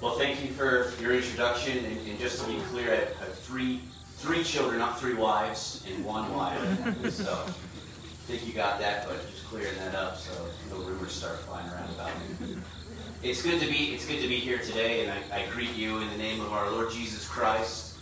Well, thank you for your introduction. And, and just to be clear, I have three three children, not three wives, and one wife. so I think you got that, but just clearing that up so no rumors start flying around about me. It's good to be it's good to be here today, and I, I greet you in the name of our Lord Jesus Christ,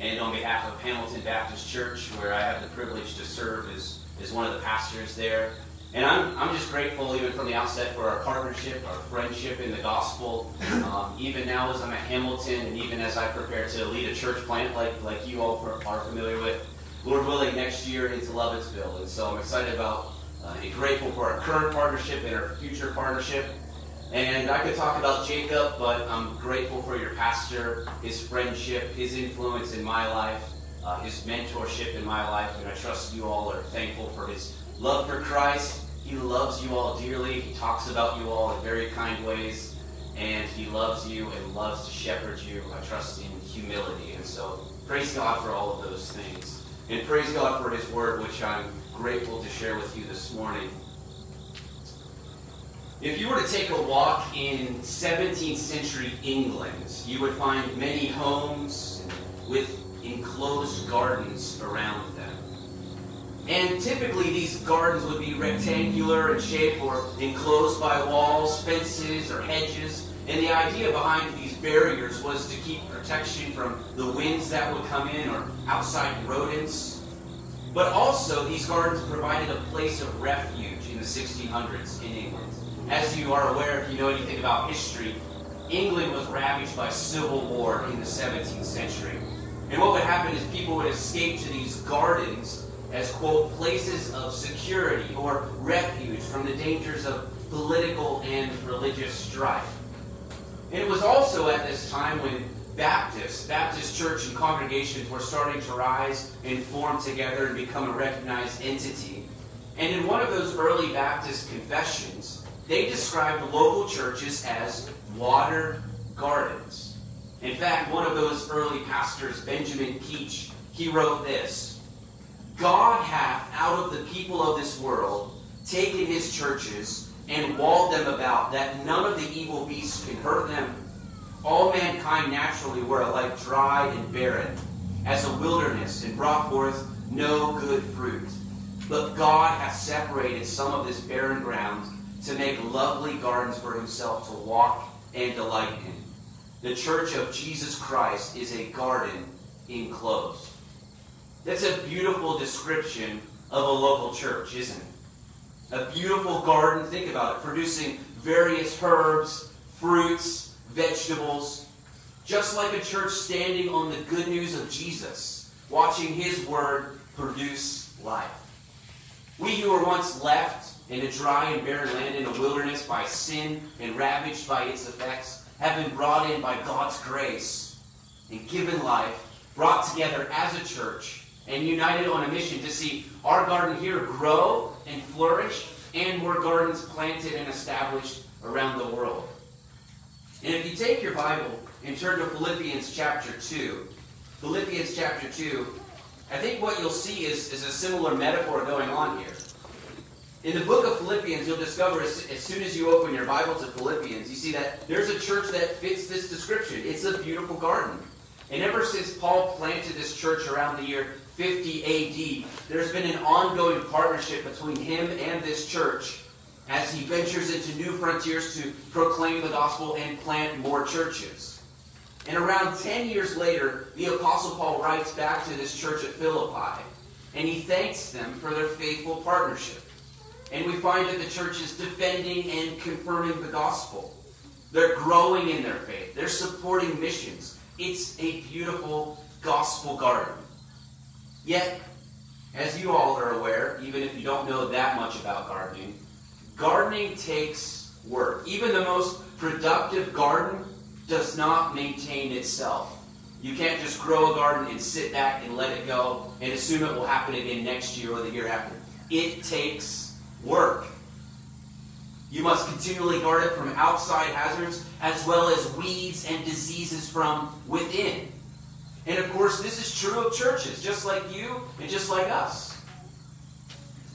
and on behalf of Hamilton Baptist Church, where I have the privilege to serve as, as one of the pastors there. And I'm, I'm just grateful, even from the outset, for our partnership, our friendship in the gospel. Um, even now, as I'm at Hamilton, and even as I prepare to lead a church plant like, like you all are familiar with, Lord willing, next year into Lovettsville. And so I'm excited about uh, and grateful for our current partnership and our future partnership. And I could talk about Jacob, but I'm grateful for your pastor, his friendship, his influence in my life, uh, his mentorship in my life, and I trust you all are thankful for his love for Christ he loves you all dearly. He talks about you all in very kind ways. And he loves you and loves to shepherd you, I trust, in humility. And so praise God for all of those things. And praise God for his word, which I'm grateful to share with you this morning. If you were to take a walk in 17th century England, you would find many homes with enclosed gardens around them. And typically these gardens would be rectangular in shape or enclosed by walls, fences, or hedges. And the idea behind these barriers was to keep protection from the winds that would come in or outside rodents. But also, these gardens provided a place of refuge in the 1600s in England. As you are aware, if you know anything about history, England was ravaged by civil war in the 17th century. And what would happen is people would escape to these gardens as, quote, places of security or refuge from the dangers of political and religious strife. And it was also at this time when Baptists, Baptist church and congregations were starting to rise and form together and become a recognized entity. And in one of those early Baptist confessions, they described local churches as water gardens. In fact, one of those early pastors, Benjamin Keach, he wrote this God hath out of the people of this world taken his churches and walled them about, that none of the evil beasts can hurt them. All mankind naturally were alike dry and barren, as a wilderness, and brought forth no good fruit. But God hath separated some of this barren ground to make lovely gardens for himself to walk and delight in. The church of Jesus Christ is a garden enclosed. That's a beautiful description of a local church, isn't it? A beautiful garden, think about it, producing various herbs, fruits, vegetables, just like a church standing on the good news of Jesus, watching his word produce life. We who were once left in a dry and barren land in a wilderness by sin and ravaged by its effects have been brought in by God's grace and given life, brought together as a church and united on a mission to see our garden here grow and flourish and more gardens planted and established around the world. And if you take your Bible and turn to Philippians chapter 2, Philippians chapter 2, I think what you'll see is, is a similar metaphor going on here. In the book of Philippians, you'll discover as, as soon as you open your Bible to Philippians, you see that there's a church that fits this description. It's a beautiful garden. And ever since Paul planted this church around the year 50 AD, there's been an ongoing partnership between him and this church as he ventures into new frontiers to proclaim the gospel and plant more churches. And around 10 years later, the Apostle Paul writes back to this church at Philippi, and he thanks them for their faithful partnership. And we find that the church is defending and confirming the gospel. They're growing in their faith, they're supporting missions. It's a beautiful gospel garden. Yet, as you all are aware, even if you don't know that much about gardening, gardening takes work. Even the most productive garden does not maintain itself. You can't just grow a garden and sit back and let it go and assume it will happen again next year or the year after. It takes work. You must continually guard it from outside hazards as well as weeds and diseases from within. And of course, this is true of churches, just like you and just like us.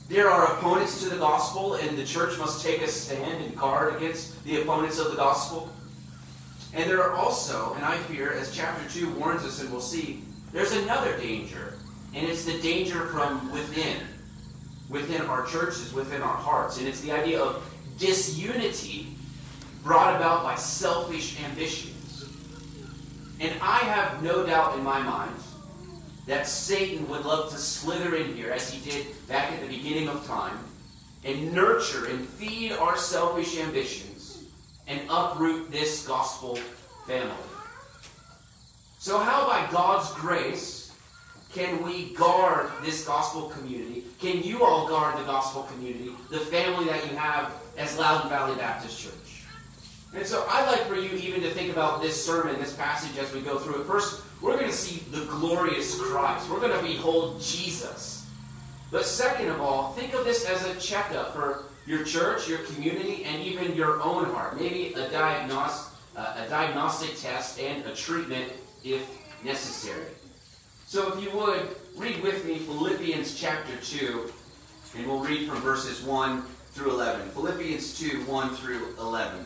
There are opponents to the gospel, and the church must take a stand and guard against the opponents of the gospel. And there are also, and I fear, as chapter 2 warns us and we'll see, there's another danger. And it's the danger from within, within our churches, within our hearts. And it's the idea of disunity brought about by selfish ambitions. And I have no doubt in my mind that Satan would love to slither in here, as he did back at the beginning of time, and nurture and feed our selfish ambitions and uproot this gospel family. So, how by God's grace can we guard this gospel community? Can you all guard the gospel community, the family that you have as Loudoun Valley Baptist Church? And so I'd like for you even to think about this sermon, this passage as we go through it. First, we're going to see the glorious Christ. We're going to behold Jesus. But second of all, think of this as a checkup for your church, your community, and even your own heart. Maybe a, diagnos- uh, a diagnostic test and a treatment if necessary. So if you would, read with me Philippians chapter 2, and we'll read from verses 1 through 11. Philippians 2, 1 through 11.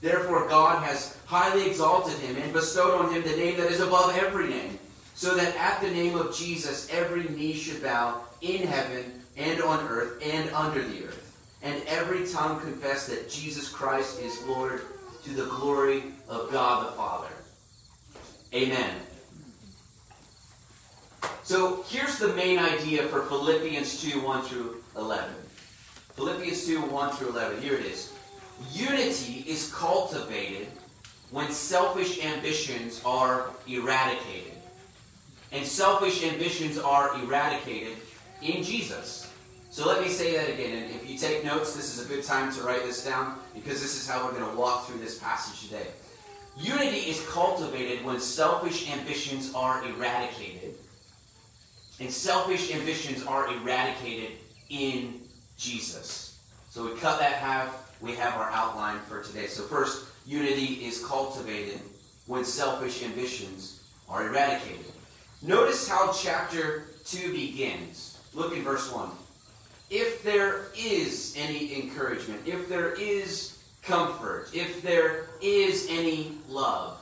Therefore, God has highly exalted him and bestowed on him the name that is above every name, so that at the name of Jesus every knee should bow in heaven and on earth and under the earth, and every tongue confess that Jesus Christ is Lord to the glory of God the Father. Amen. So here's the main idea for Philippians 2 1 through 11. Philippians 2 1 through 11. Here it is. Unity is cultivated when selfish ambitions are eradicated. And selfish ambitions are eradicated in Jesus. So let me say that again. And if you take notes, this is a good time to write this down because this is how we're going to walk through this passage today. Unity is cultivated when selfish ambitions are eradicated. And selfish ambitions are eradicated in Jesus. So we cut that half we have our outline for today. So, first, unity is cultivated when selfish ambitions are eradicated. Notice how chapter 2 begins. Look in verse 1. If there is any encouragement, if there is comfort, if there is any love.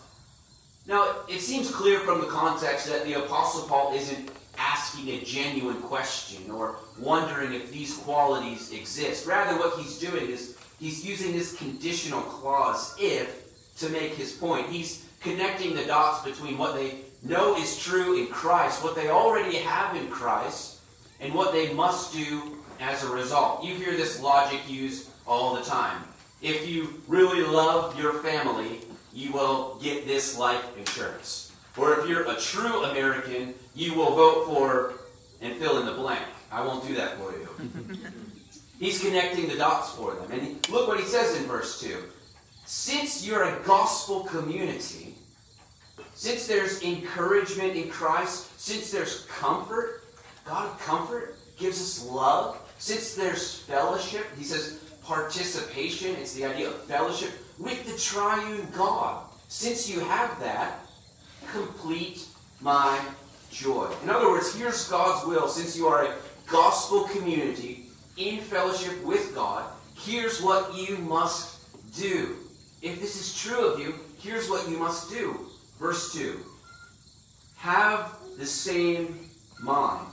Now, it seems clear from the context that the Apostle Paul isn't asking a genuine question or wondering if these qualities exist. Rather, what he's doing is He's using this conditional clause, if, to make his point. He's connecting the dots between what they know is true in Christ, what they already have in Christ, and what they must do as a result. You hear this logic used all the time. If you really love your family, you will get this life insurance. Or if you're a true American, you will vote for and fill in the blank. I won't do that for you. He's connecting the dots for them. And look what he says in verse 2. Since you're a gospel community, since there's encouragement in Christ, since there's comfort, God of comfort gives us love, since there's fellowship, he says participation, it's the idea of fellowship with the triune God. Since you have that, complete my joy. In other words, here's God's will. Since you are a gospel community, in fellowship with God, here's what you must do. If this is true of you, here's what you must do. Verse 2 Have the same mind.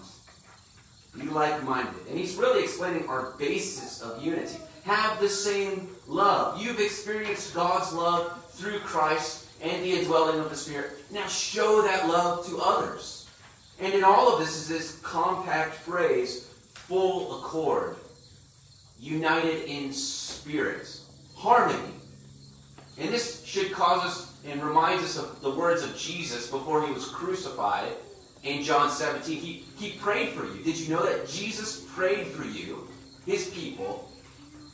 Be like minded. And he's really explaining our basis of unity. Have the same love. You've experienced God's love through Christ, and the indwelling of the Spirit. Now show that love to others. And in all of this is this compact phrase, full accord, united in spirit, harmony. And this should cause us and reminds us of the words of Jesus before he was crucified in John 17. He, he prayed for you. Did you know that Jesus prayed for you, his people,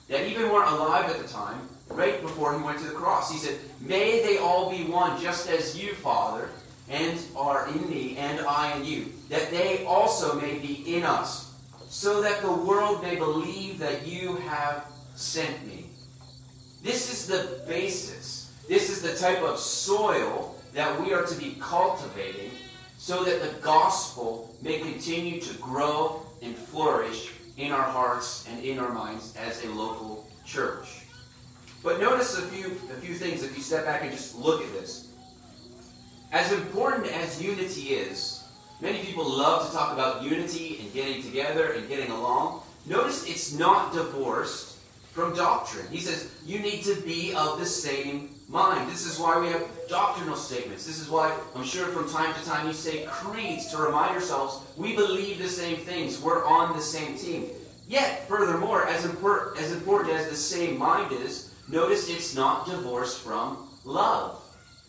that even weren't alive at the time, right before he went to the cross? He said, May they all be one, just as you, Father, and are in me, and I in you, that they also may be in us, so that the world may believe that you have sent me. This is the basis. This is the type of soil that we are to be cultivating so that the gospel may continue to grow and flourish in our hearts and in our minds as a local church. But notice a few, a few things if you step back and just look at this. As important as unity is, many people love to talk about unity and getting together and getting along. Notice it's not divorced from doctrine. He says you need to be of the same mind. This is why we have doctrinal statements. This is why I'm sure from time to time you say creeds to remind yourselves we believe the same things. We're on the same team. Yet, furthermore, as, impor- as important as the same mind is, notice it's not divorced from love.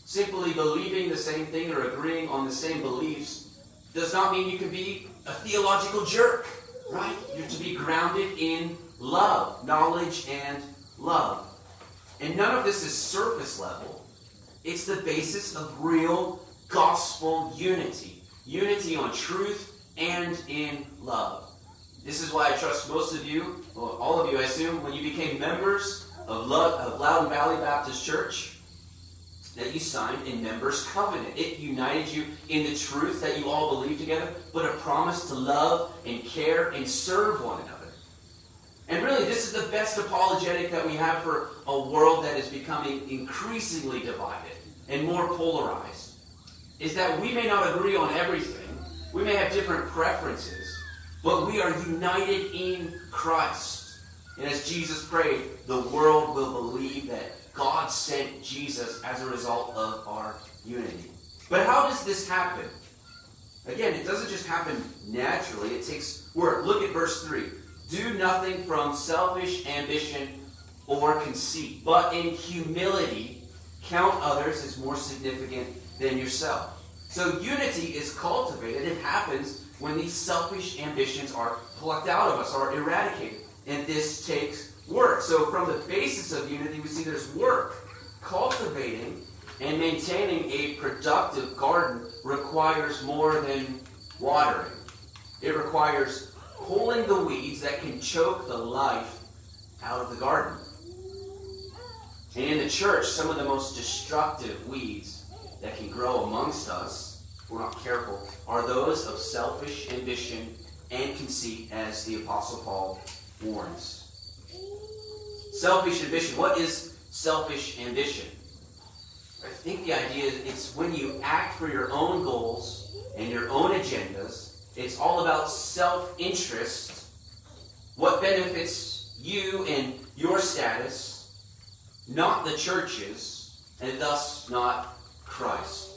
Simply believing the same thing or agreeing on the same beliefs does not mean you can be a theological jerk, right? You're to be grounded in love, knowledge, and love. And none of this is surface level. It's the basis of real gospel unity. Unity on truth and in love. This is why I trust most of you, well, all of you, I assume, when you became members of, of Loudoun Valley Baptist Church, that you signed in members covenant. It united you in the truth that you all believe together, but a promise to love and care and serve one another. And really, this is the best apologetic that we have for a world that is becoming increasingly divided and more polarized. Is that we may not agree on everything, we may have different preferences, but we are united in Christ. And as Jesus prayed, the world will believe that God sent Jesus as a result of our unity. But how does this happen? Again, it doesn't just happen naturally, it takes work. Look at verse 3. Do nothing from selfish ambition or conceit, but in humility count others as more significant than yourself. So unity is cultivated. It happens when these selfish ambitions are plucked out of us, are eradicated. And this takes work. So from the basis of unity, we see there's work. Cultivating and maintaining a productive garden requires more than watering. It requires pulling the weeds that can choke the life out of the garden. And in the church, some of the most destructive weeds that can grow amongst us, if we're not careful, are those of selfish ambition and conceit, as the Apostle Paul warns. Selfish ambition. What is selfish ambition? I think the idea is it's when you act for your own goals and your own agendas it's all about self interest, what benefits you and your status, not the churches, and thus not Christ.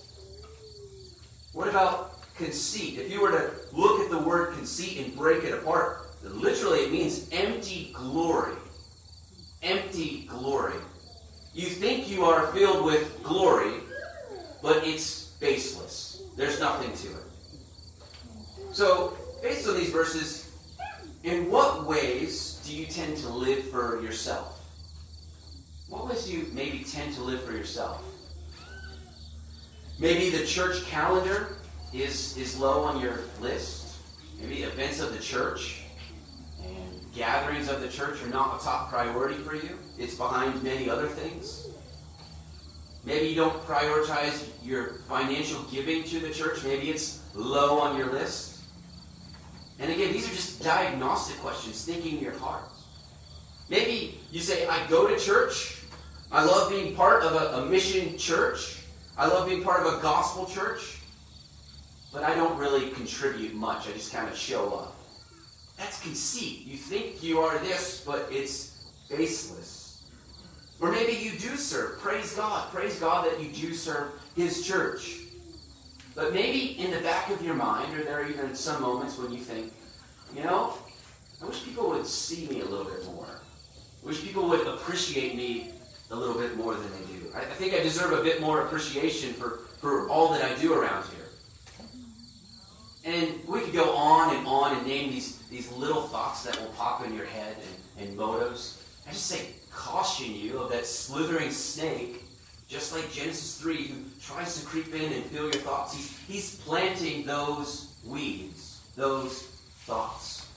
What about conceit? If you were to look at the word conceit and break it apart, literally it means empty glory. Empty glory. You think you are filled with glory, but it's baseless. There's nothing to it. So, based on these verses, in what ways do you tend to live for yourself? What ways do you maybe tend to live for yourself? Maybe the church calendar is, is low on your list. Maybe events of the church gatherings of the church are not a top priority for you. It's behind many other things. Maybe you don't prioritize your financial giving to the church. Maybe it's low on your list. And again, these are just diagnostic questions, thinking in your heart. Maybe you say, I go to church. I love being part of a, a mission church. I love being part of a gospel church. But I don't really contribute much. I just kind of show up. That's conceit. You think you are this, but it's baseless. Or maybe you do serve. Praise God. Praise God that you do serve His church. But maybe in the back of your mind, or there are even some moments when you think, you know, I wish people would see me a little bit more. I wish people would appreciate me a little bit more than they do. I, I think I deserve a bit more appreciation for, for all that I do around here. And we could go on and on and name these, these little thoughts that will pop in your head and, and motives. I just say, caution you of that slithering snake, just like Genesis 3, who tries to creep in and fill your thoughts. He's, he's planting those weeds, those thoughts.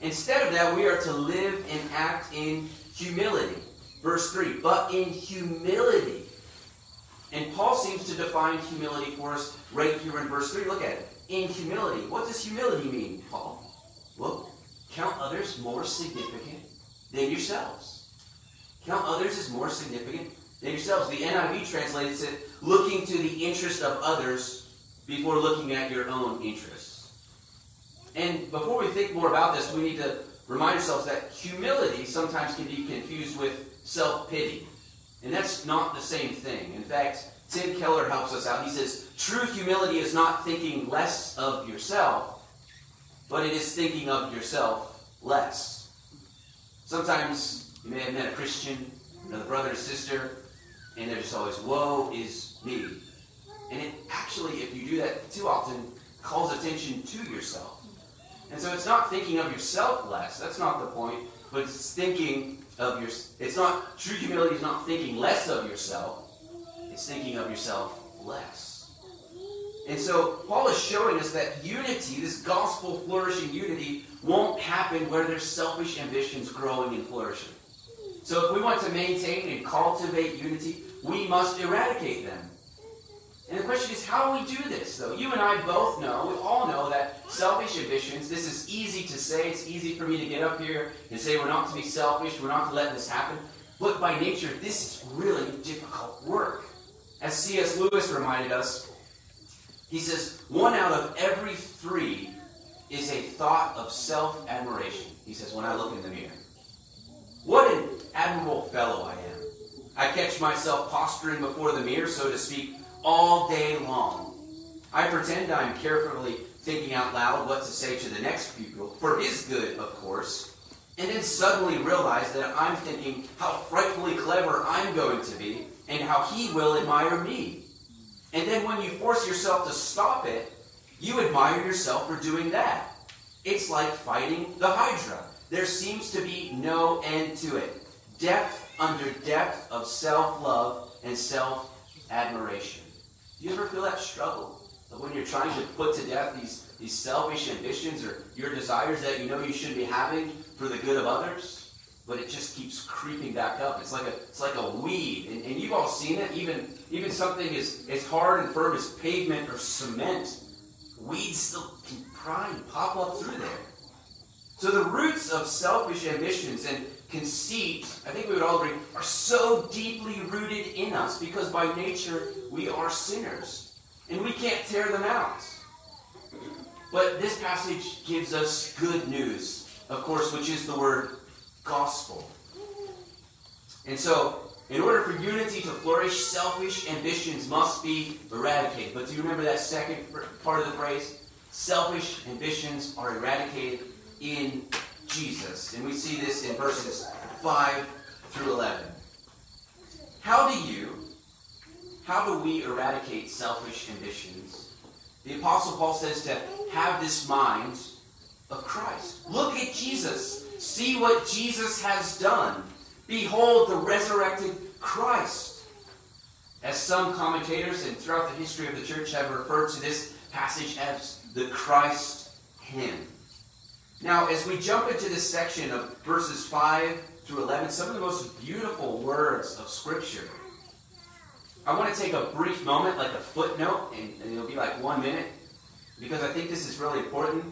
Instead of that, we are to live and act in humility. Verse 3 But in humility. And Paul seems to define humility for us right here in verse 3. Look at it. In humility. What does humility mean, Paul? Well, count others more significant than yourselves. Count others as more significant than yourselves. The NIV translates it looking to the interest of others before looking at your own interests. And before we think more about this, we need to remind ourselves that humility sometimes can be confused with self pity. And that's not the same thing. In fact, Tim Keller helps us out. He says, True humility is not thinking less of yourself, but it is thinking of yourself less. Sometimes you may have met a Christian, another brother or sister, and they're just always, woe is me. And it actually, if you do that too often, calls attention to yourself. And so it's not thinking of yourself less. That's not the point. But it's thinking of your. It's not true humility. Is not thinking less of yourself. It's thinking of yourself less. And so Paul is showing us that unity, this gospel flourishing unity, won't happen where there's selfish ambitions growing and flourishing. So if we want to maintain and cultivate unity, we must eradicate them. And the question is, how do we do this, though? You and I both know, we all know that selfish ambitions, this is easy to say. It's easy for me to get up here and say we're not to be selfish, we're not to let this happen. But by nature, this is really difficult work. As C.S. Lewis reminded us, he says, one out of every three is a thought of self admiration. He says, when I look in the mirror. What an admirable fellow I am. I catch myself posturing before the mirror, so to speak, all day long. I pretend I'm carefully thinking out loud what to say to the next pupil, for his good, of course, and then suddenly realize that I'm thinking how frightfully clever I'm going to be and how he will admire me. And then when you force yourself to stop it, you admire yourself for doing that. It's like fighting the Hydra. There seems to be no end to it. Depth under depth of self love and self admiration. Do you ever feel that struggle? When you're trying to put to death these, these selfish ambitions or your desires that you know you should be having for the good of others, but it just keeps creeping back up. It's like a it's like a weed. And, and you've all seen it, even even something as, as hard and firm as pavement or cement. Weeds still can pry and pop up through there. So the roots of selfish ambitions and conceit, I think we would all agree, are so deeply rooted in us because by nature we are sinners. And we can't tear them out. But this passage gives us good news, of course, which is the word gospel. And so, in order for unity to flourish, selfish ambitions must be eradicated. But do you remember that second part of the phrase? Selfish ambitions are eradicated in Jesus. And we see this in verses 5 through 11. How do you, how do we eradicate selfish ambitions? The Apostle Paul says to have this mind of Christ. Look at Jesus. See what Jesus has done. Behold the resurrected Christ. As some commentators and throughout the history of the church have referred to this passage as the Christ hymn. Now, as we jump into this section of verses 5 through 11, some of the most beautiful words of Scripture, I want to take a brief moment, like a footnote, and, and it'll be like one minute, because I think this is really important.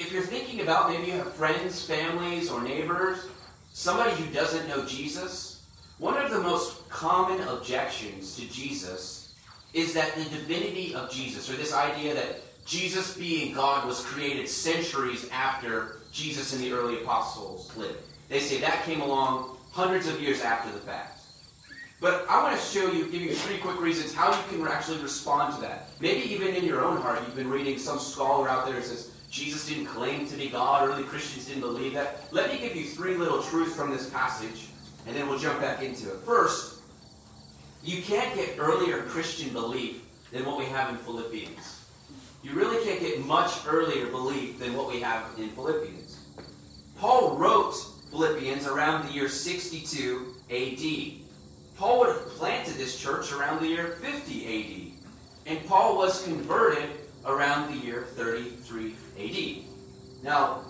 If you're thinking about maybe you have friends, families, or neighbors, somebody who doesn't know Jesus, one of the most common objections to Jesus is that the divinity of Jesus, or this idea that Jesus being God was created centuries after Jesus and the early apostles lived. They say that came along hundreds of years after the fact. But I want to show you, give you three quick reasons how you can actually respond to that. Maybe even in your own heart, you've been reading some scholar out there who says Jesus didn't claim to be God, early Christians didn't believe that. Let me give you three little truths from this passage, and then we'll jump back into it. First, you can't get earlier Christian belief than what we have in Philippians. You really can't get much earlier belief than what we have in Philippians. Paul wrote Philippians around the year 62 AD. Paul would have planted this church around the year 50 AD. And Paul was converted around the year 33 AD. Now,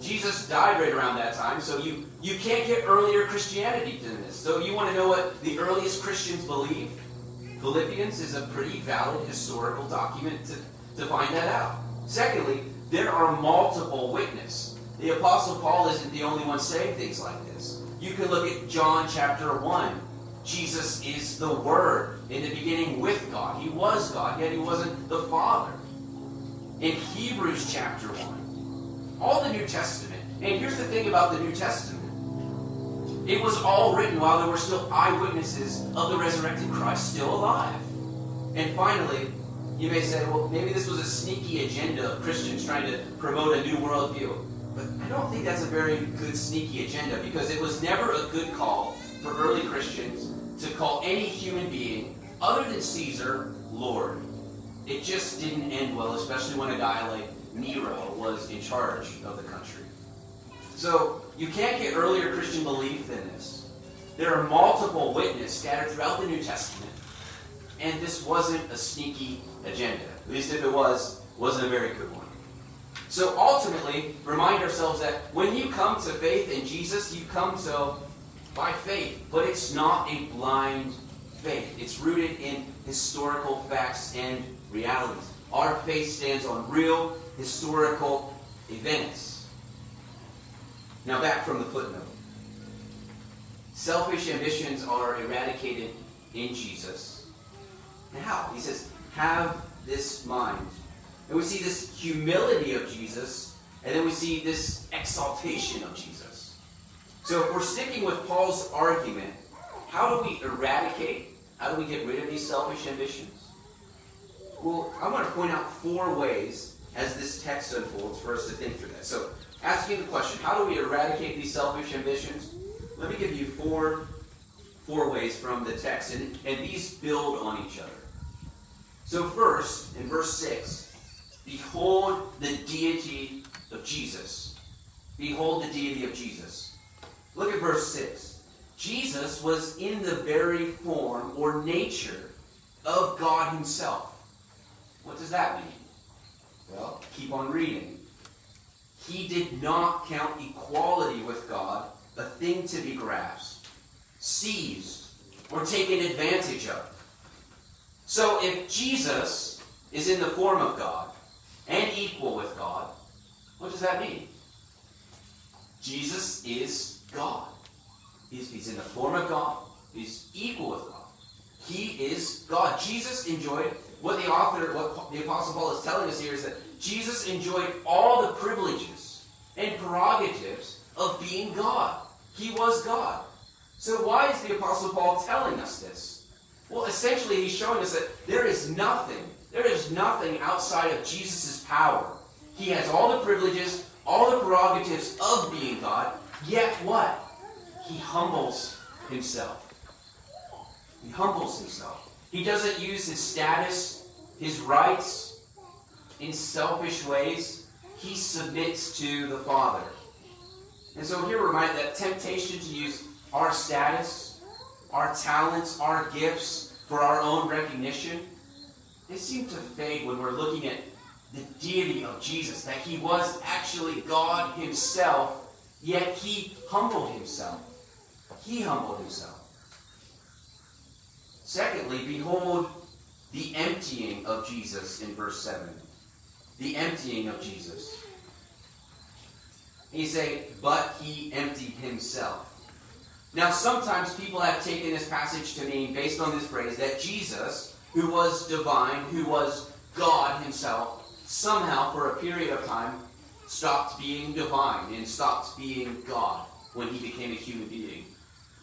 Jesus died right around that time, so you, you can't get earlier Christianity than this. So you want to know what the earliest Christians believed? Philippians is a pretty valid historical document to, to find that out. Secondly, there are multiple witnesses. The Apostle Paul isn't the only one saying things like this. You can look at John chapter 1. Jesus is the Word in the beginning with God. He was God, yet he wasn't the Father. In Hebrews chapter 1, all the New Testament, and here's the thing about the New Testament it was all written while there were still eyewitnesses of the resurrected Christ still alive. And finally, you may say, well, maybe this was a sneaky agenda of Christians trying to promote a new worldview. But I don't think that's a very good sneaky agenda because it was never a good call for early Christians to call any human being other than Caesar Lord. It just didn't end well, especially when a guy like Nero was in charge of the country. So you can't get earlier Christian belief than this. There are multiple witnesses scattered throughout the New Testament, and this wasn't a sneaky agenda. At least if it was, wasn't a very good one. So ultimately, remind ourselves that when you come to faith in Jesus, you come to by faith, but it's not a blind faith. It's rooted in historical facts and realities. Our faith stands on real historical events. Now back from the footnote. Selfish ambitions are eradicated in Jesus. And how? He says, have this mind. And we see this humility of Jesus, and then we see this exaltation of Jesus. So if we're sticking with Paul's argument, how do we eradicate, how do we get rid of these selfish ambitions? Well, I want to point out four ways as this text unfolds for us to think through that. So asking the question, how do we eradicate these selfish ambitions? Let me give you four, four ways from the text, and, and these build on each other. So first, in verse 6, behold the deity of Jesus. Behold the deity of Jesus. Look at verse 6. Jesus was in the very form or nature of God himself. What does that mean? Well, keep on reading. He did not count equality with God a thing to be grasped, seized, or taken advantage of. So if Jesus is in the form of God and equal with God, what does that mean? Jesus is God. He's, he's in the form of God. He's equal with God. He is God. Jesus enjoyed what the author, what the Apostle Paul is telling us here is that Jesus enjoyed all the privileges and prerogatives of being God. He was God. So why is the Apostle Paul telling us this? Well, essentially, he's showing us that there is nothing, there is nothing outside of Jesus' power. He has all the privileges, all the prerogatives of being God, yet what? He humbles himself. He humbles himself. He doesn't use his status, his rights, in selfish ways. He submits to the Father. And so here we're reminded that temptation to use our status, our talents, our gifts for our own recognition, they seem to fade when we're looking at the deity of Jesus, that he was actually God himself, yet he humbled himself. He humbled himself. Secondly, behold the emptying of Jesus in verse 7. The emptying of Jesus. He say, but he emptied himself. Now, sometimes people have taken this passage to mean, based on this phrase, that Jesus, who was divine, who was God himself, somehow for a period of time stopped being divine and stopped being God when he became a human being.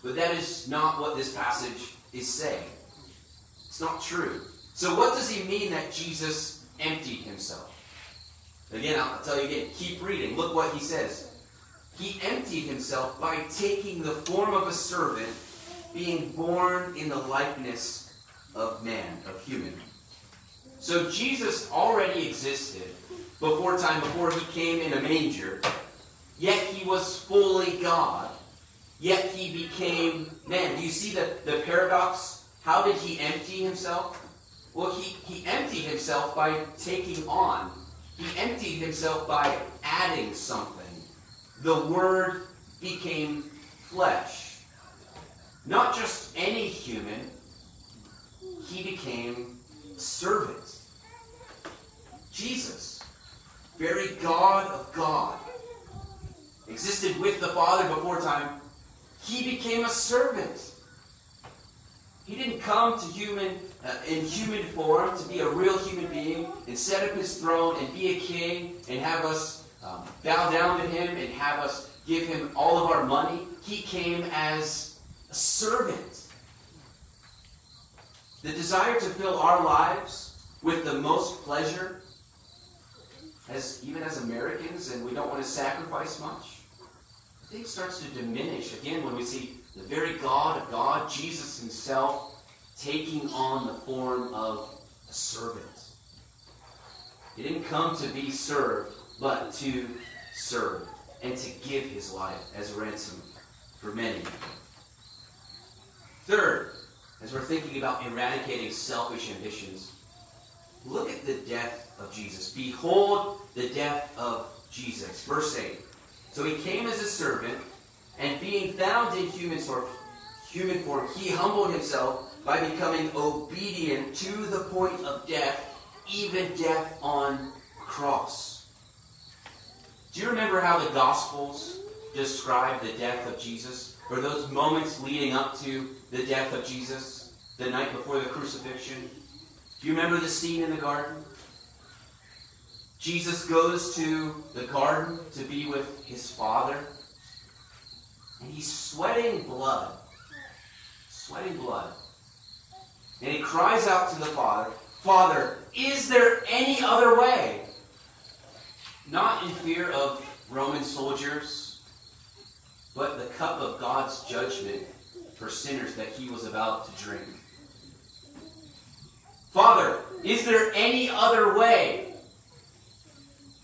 But that is not what this passage is saying. It's not true. So, what does he mean that Jesus emptied himself? Again, I'll tell you again, keep reading. Look what he says. He emptied himself by taking the form of a servant, being born in the likeness of man, of human. So Jesus already existed before time, before he came in a manger, yet he was fully God, yet he became man. Do you see the, the paradox? How did he empty himself? Well, he, he emptied himself by taking on. He emptied himself by adding something. The Word became flesh. Not just any human, he became servant. Jesus, very God of God, existed with the Father before time. He became a servant. He didn't come to human uh, in human form to be a real human being and set up his throne and be a king and have us um, bow down to him and have us give him all of our money. He came as a servant. The desire to fill our lives with the most pleasure, as even as Americans, and we don't want to sacrifice much, I think starts to diminish again when we see the very God of God, Jesus himself, taking on the form of a servant. He didn't come to be served, but to serve and to give his life as a ransom for many. Third, as we're thinking about eradicating selfish ambitions, look at the death of Jesus. Behold the death of Jesus. Verse 8. So he came as a servant, and being found in human form, human form, he humbled himself by becoming obedient to the point of death, even death on cross. Do you remember how the Gospels describe the death of Jesus? Or those moments leading up to the death of Jesus, the night before the crucifixion? Do you remember the scene in the garden? Jesus goes to the garden to be with his Father, and he's sweating blood. Sweating blood. And he cries out to the Father, Father, is there any other way? Not in fear of Roman soldiers, but the cup of God's judgment for sinners that he was about to drink. Father, is there any other way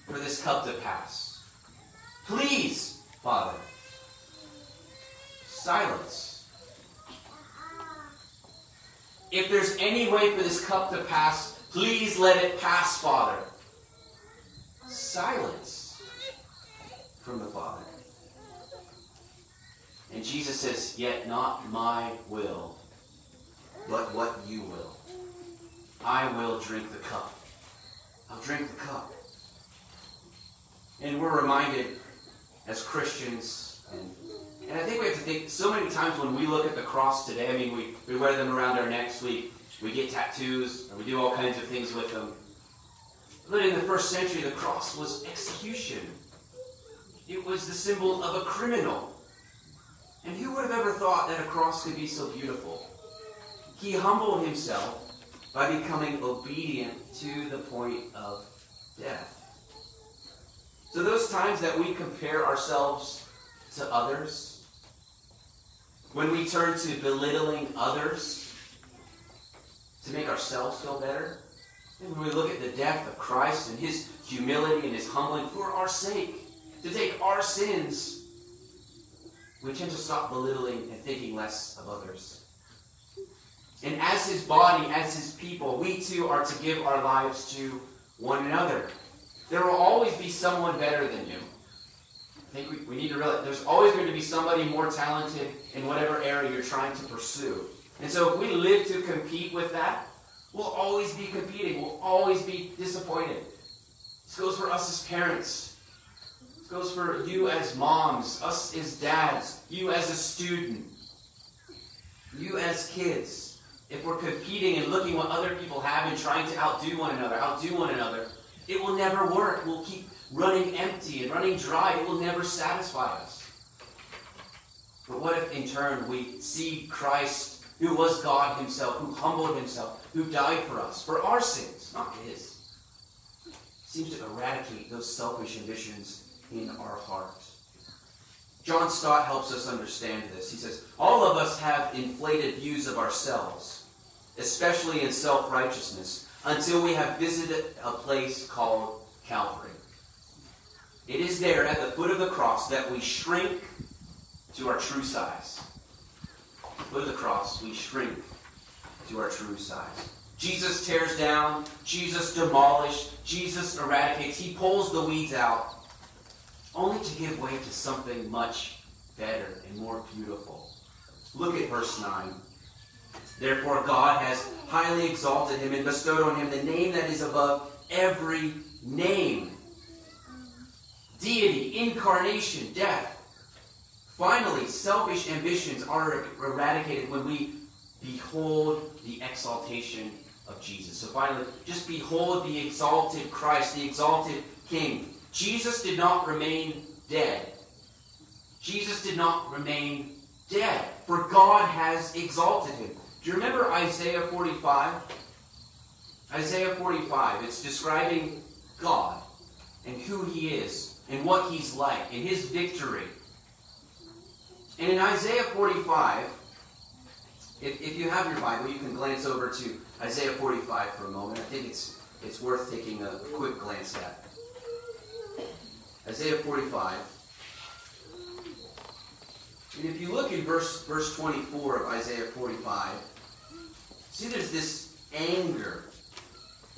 for this cup to pass? Please, Father. Silence. If there's any way for this cup to pass, please let it pass, Father. Silence from the Father. And Jesus says, Yet not my will, but what you will. I will drink the cup. I'll drink the cup. And we're reminded as Christians, and, and I think we have to think so many times when we look at the cross today, I mean, we, we wear them around our necks, we, we get tattoos, we do all kinds of things with them. But in the first century, the cross was execution. It was the symbol of a criminal. And who would have ever thought that a cross could be so beautiful? He humbled himself by becoming obedient to the point of death. So, those times that we compare ourselves to others, when we turn to belittling others to make ourselves feel better, and when we look at the death of Christ and his humility and his humbling for our sake, to take our sins, we tend to stop belittling and thinking less of others. And as his body, as his people, we too are to give our lives to one another. There will always be someone better than you. Think we, we need to realize there's always going to be somebody more talented in whatever area you're trying to pursue. And so if we live to compete with that, we'll always be competing. We'll always be disappointed. This goes for us as parents. This goes for you as moms, us as dads, you as a student, you as kids. If we're competing and looking what other people have and trying to outdo one another, outdo one another, it will never work. We'll keep running empty and running dry. It will never satisfy us. But what if in turn we see Christ, who was God himself, who humbled himself, who died for us, for our sins, not his, seems to eradicate those selfish ambitions in our hearts. John Stott helps us understand this. He says, All of us have inflated views of ourselves, especially in self righteousness, until we have visited a place called Calvary. It is there at the foot of the cross that we shrink to our true size. Foot of the cross, we shrink to our true size. Jesus tears down, Jesus demolished, Jesus eradicates, he pulls the weeds out, only to give way to something much better and more beautiful. Look at verse 9. Therefore, God has highly exalted him and bestowed on him the name that is above every name. Deity, incarnation, death. Finally, selfish ambitions are eradicated when we behold the exaltation of Jesus. So finally, just behold the exalted Christ, the exalted King. Jesus did not remain dead. Jesus did not remain dead, for God has exalted him. Do you remember Isaiah 45? Isaiah 45, it's describing God and who he is and what he's like and his victory. And in Isaiah 45, if, if you have your Bible, you can glance over to Isaiah 45 for a moment. I think it's, it's worth taking a quick glance at. Isaiah 45. And if you look in verse, verse 24 of Isaiah 45, see there's this anger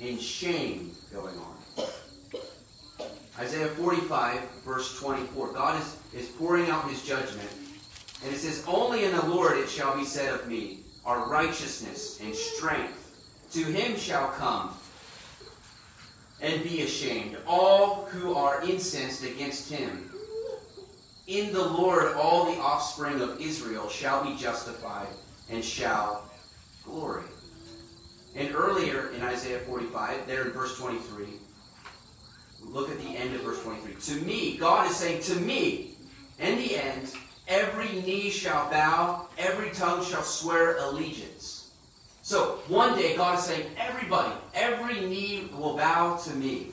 and shame going on. Isaiah 45, verse 24. God is, is pouring out his judgment. And it says, Only in the Lord it shall be said of me, are righteousness and strength. To him shall come and be ashamed all who are incensed against him. In the Lord all the offspring of Israel shall be justified and shall glory. And earlier in Isaiah 45, there in verse 23, look at the end of verse 23. To me, God is saying, To me, in the end, every knee shall bow, every tongue shall swear allegiance. So one day, God is saying, Everybody, every knee will bow to me.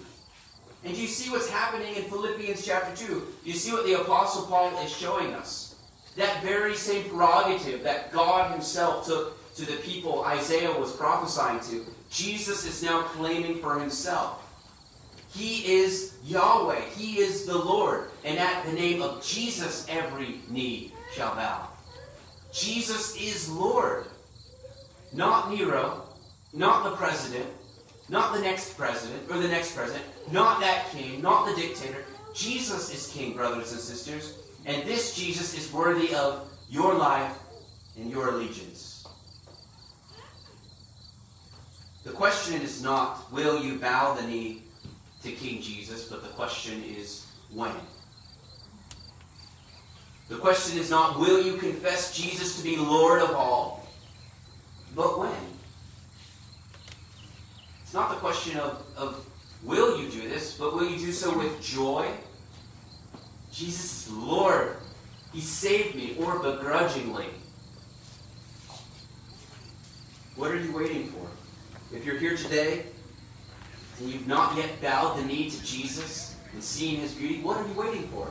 And do you see what's happening in Philippians chapter 2? You see what the Apostle Paul is showing us? That very same prerogative that God Himself took to the people Isaiah was prophesying to, Jesus is now claiming for Himself. He is Yahweh. He is the Lord. And at the name of Jesus, every knee shall bow. Jesus is Lord. Not Nero, not the president, not the next president or the next president, not that king, not the dictator. Jesus is king, brothers and sisters. And this Jesus is worthy of your life and your allegiance. The question is not, will you bow the knee to King Jesus, but the question is when. The question is not, will you confess Jesus to be Lord of all, but when. It's not the question of, of will you do this, but will you do so with joy? Jesus is Lord. He saved me, or begrudgingly. What are you waiting for? If you're here today and you've not yet bowed the knee to Jesus and seen his beauty, what are you waiting for?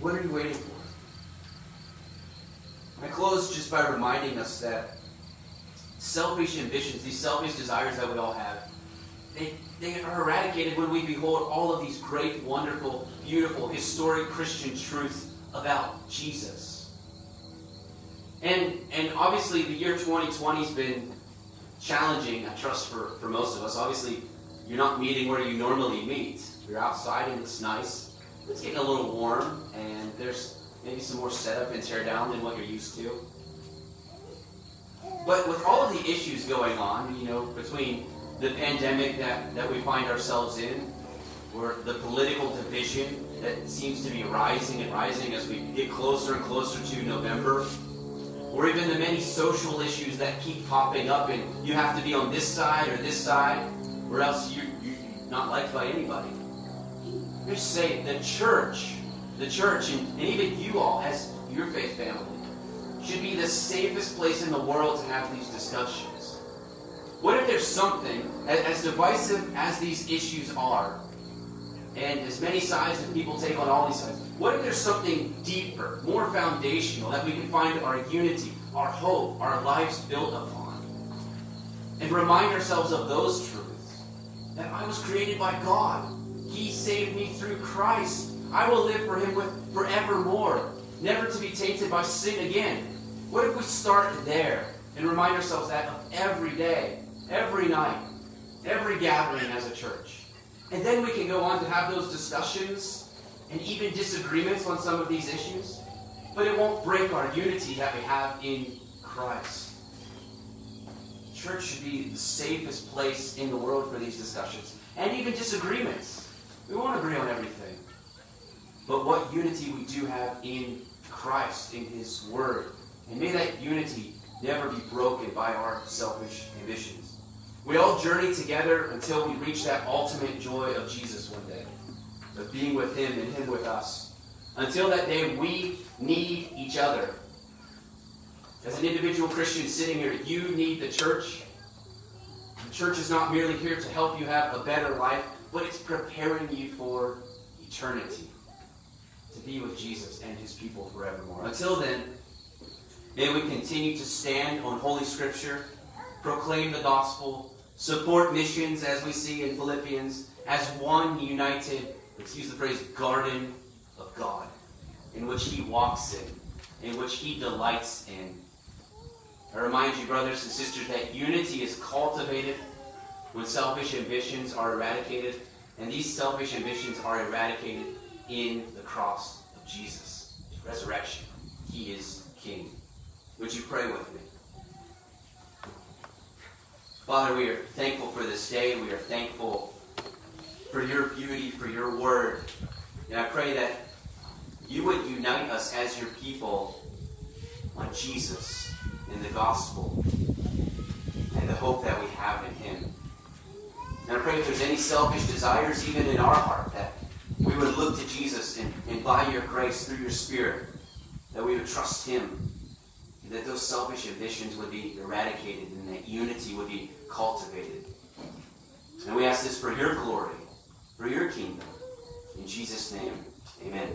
What are you waiting for? I close just by reminding us that selfish ambitions, these selfish desires that we all have, they, they are eradicated when we behold all of these great, wonderful, beautiful, historic Christian truths about Jesus. And, and obviously, the year 2020 has been challenging, I trust, for, for most of us. Obviously, you're not meeting where you normally meet. You're outside and it's nice. It's getting a little warm, and there's maybe some more setup and tear down than what you're used to. But with all of the issues going on, you know, between the pandemic that, that we find ourselves in, or the political division that seems to be rising and rising as we get closer and closer to November, or even the many social issues that keep popping up and you have to be on this side or this side, or else you're, you're not liked by anybody. Just say the church, the church, and, even you all, as your faith family, should be the safest place in the world to have these discussions. What if there's something, as divisive as these issues are, and as many sides as people take on all these sides, what if there's something deeper, more foundational that we can find our unity, our hope, our lives built upon? And remind ourselves of those truths. That I was created by God. He saved me through Christ. I will live for him with forevermore, never to be tainted by sin again. What if we start there and remind ourselves that of every day, every night, every gathering as a church? And then we can go on to have those discussions and even disagreements on some of these issues, but it won't break our unity that we have in Christ. Church should be the safest place in the world for these discussions and even disagreements. We won't agree on everything. But what unity we do have in Christ, in His Word, and may that unity never be broken by our selfish ambitions. We all journey together until we reach that ultimate joy of Jesus one day, of being with Him and Him with us. Until that day, we need each other. As an individual Christian sitting here, you need the church. The church is not merely here to help you have a better life, but it's preparing you for eternity, to be with Jesus and His people forevermore. Until then, May we continue to stand on Holy Scripture, proclaim the gospel, support missions as we see in Philippians, as one united, let's use the phrase, garden of God, in which He walks in, in which He delights in. I remind you, brothers and sisters, that unity is cultivated when selfish ambitions are eradicated, and these selfish ambitions are eradicated in the cross of Jesus, resurrection. He is King. Would you pray with me? Father, we are thankful for this day. We are thankful for your beauty, for your word. And I pray that you would unite us as your people on Jesus in the gospel and the hope that we have in him. And I pray if there's any selfish desires even in our heart, that we would look to Jesus and, and by your grace, through your Spirit, that we would trust him that those selfish ambitions would be eradicated and that unity would be cultivated. And we ask this for your glory, for your kingdom. In Jesus' name, amen.